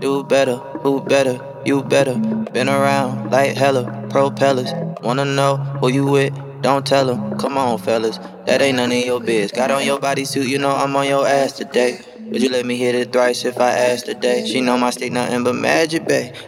Do better, who better, you better. Been around like hella propellers. Wanna know who you with? Don't tell them. Come on, fellas. That ain't none of your biz. Got on your bodysuit, you know I'm on your ass today. Would you let me hit it thrice if I asked today? She know my stick nothing but magic, babe.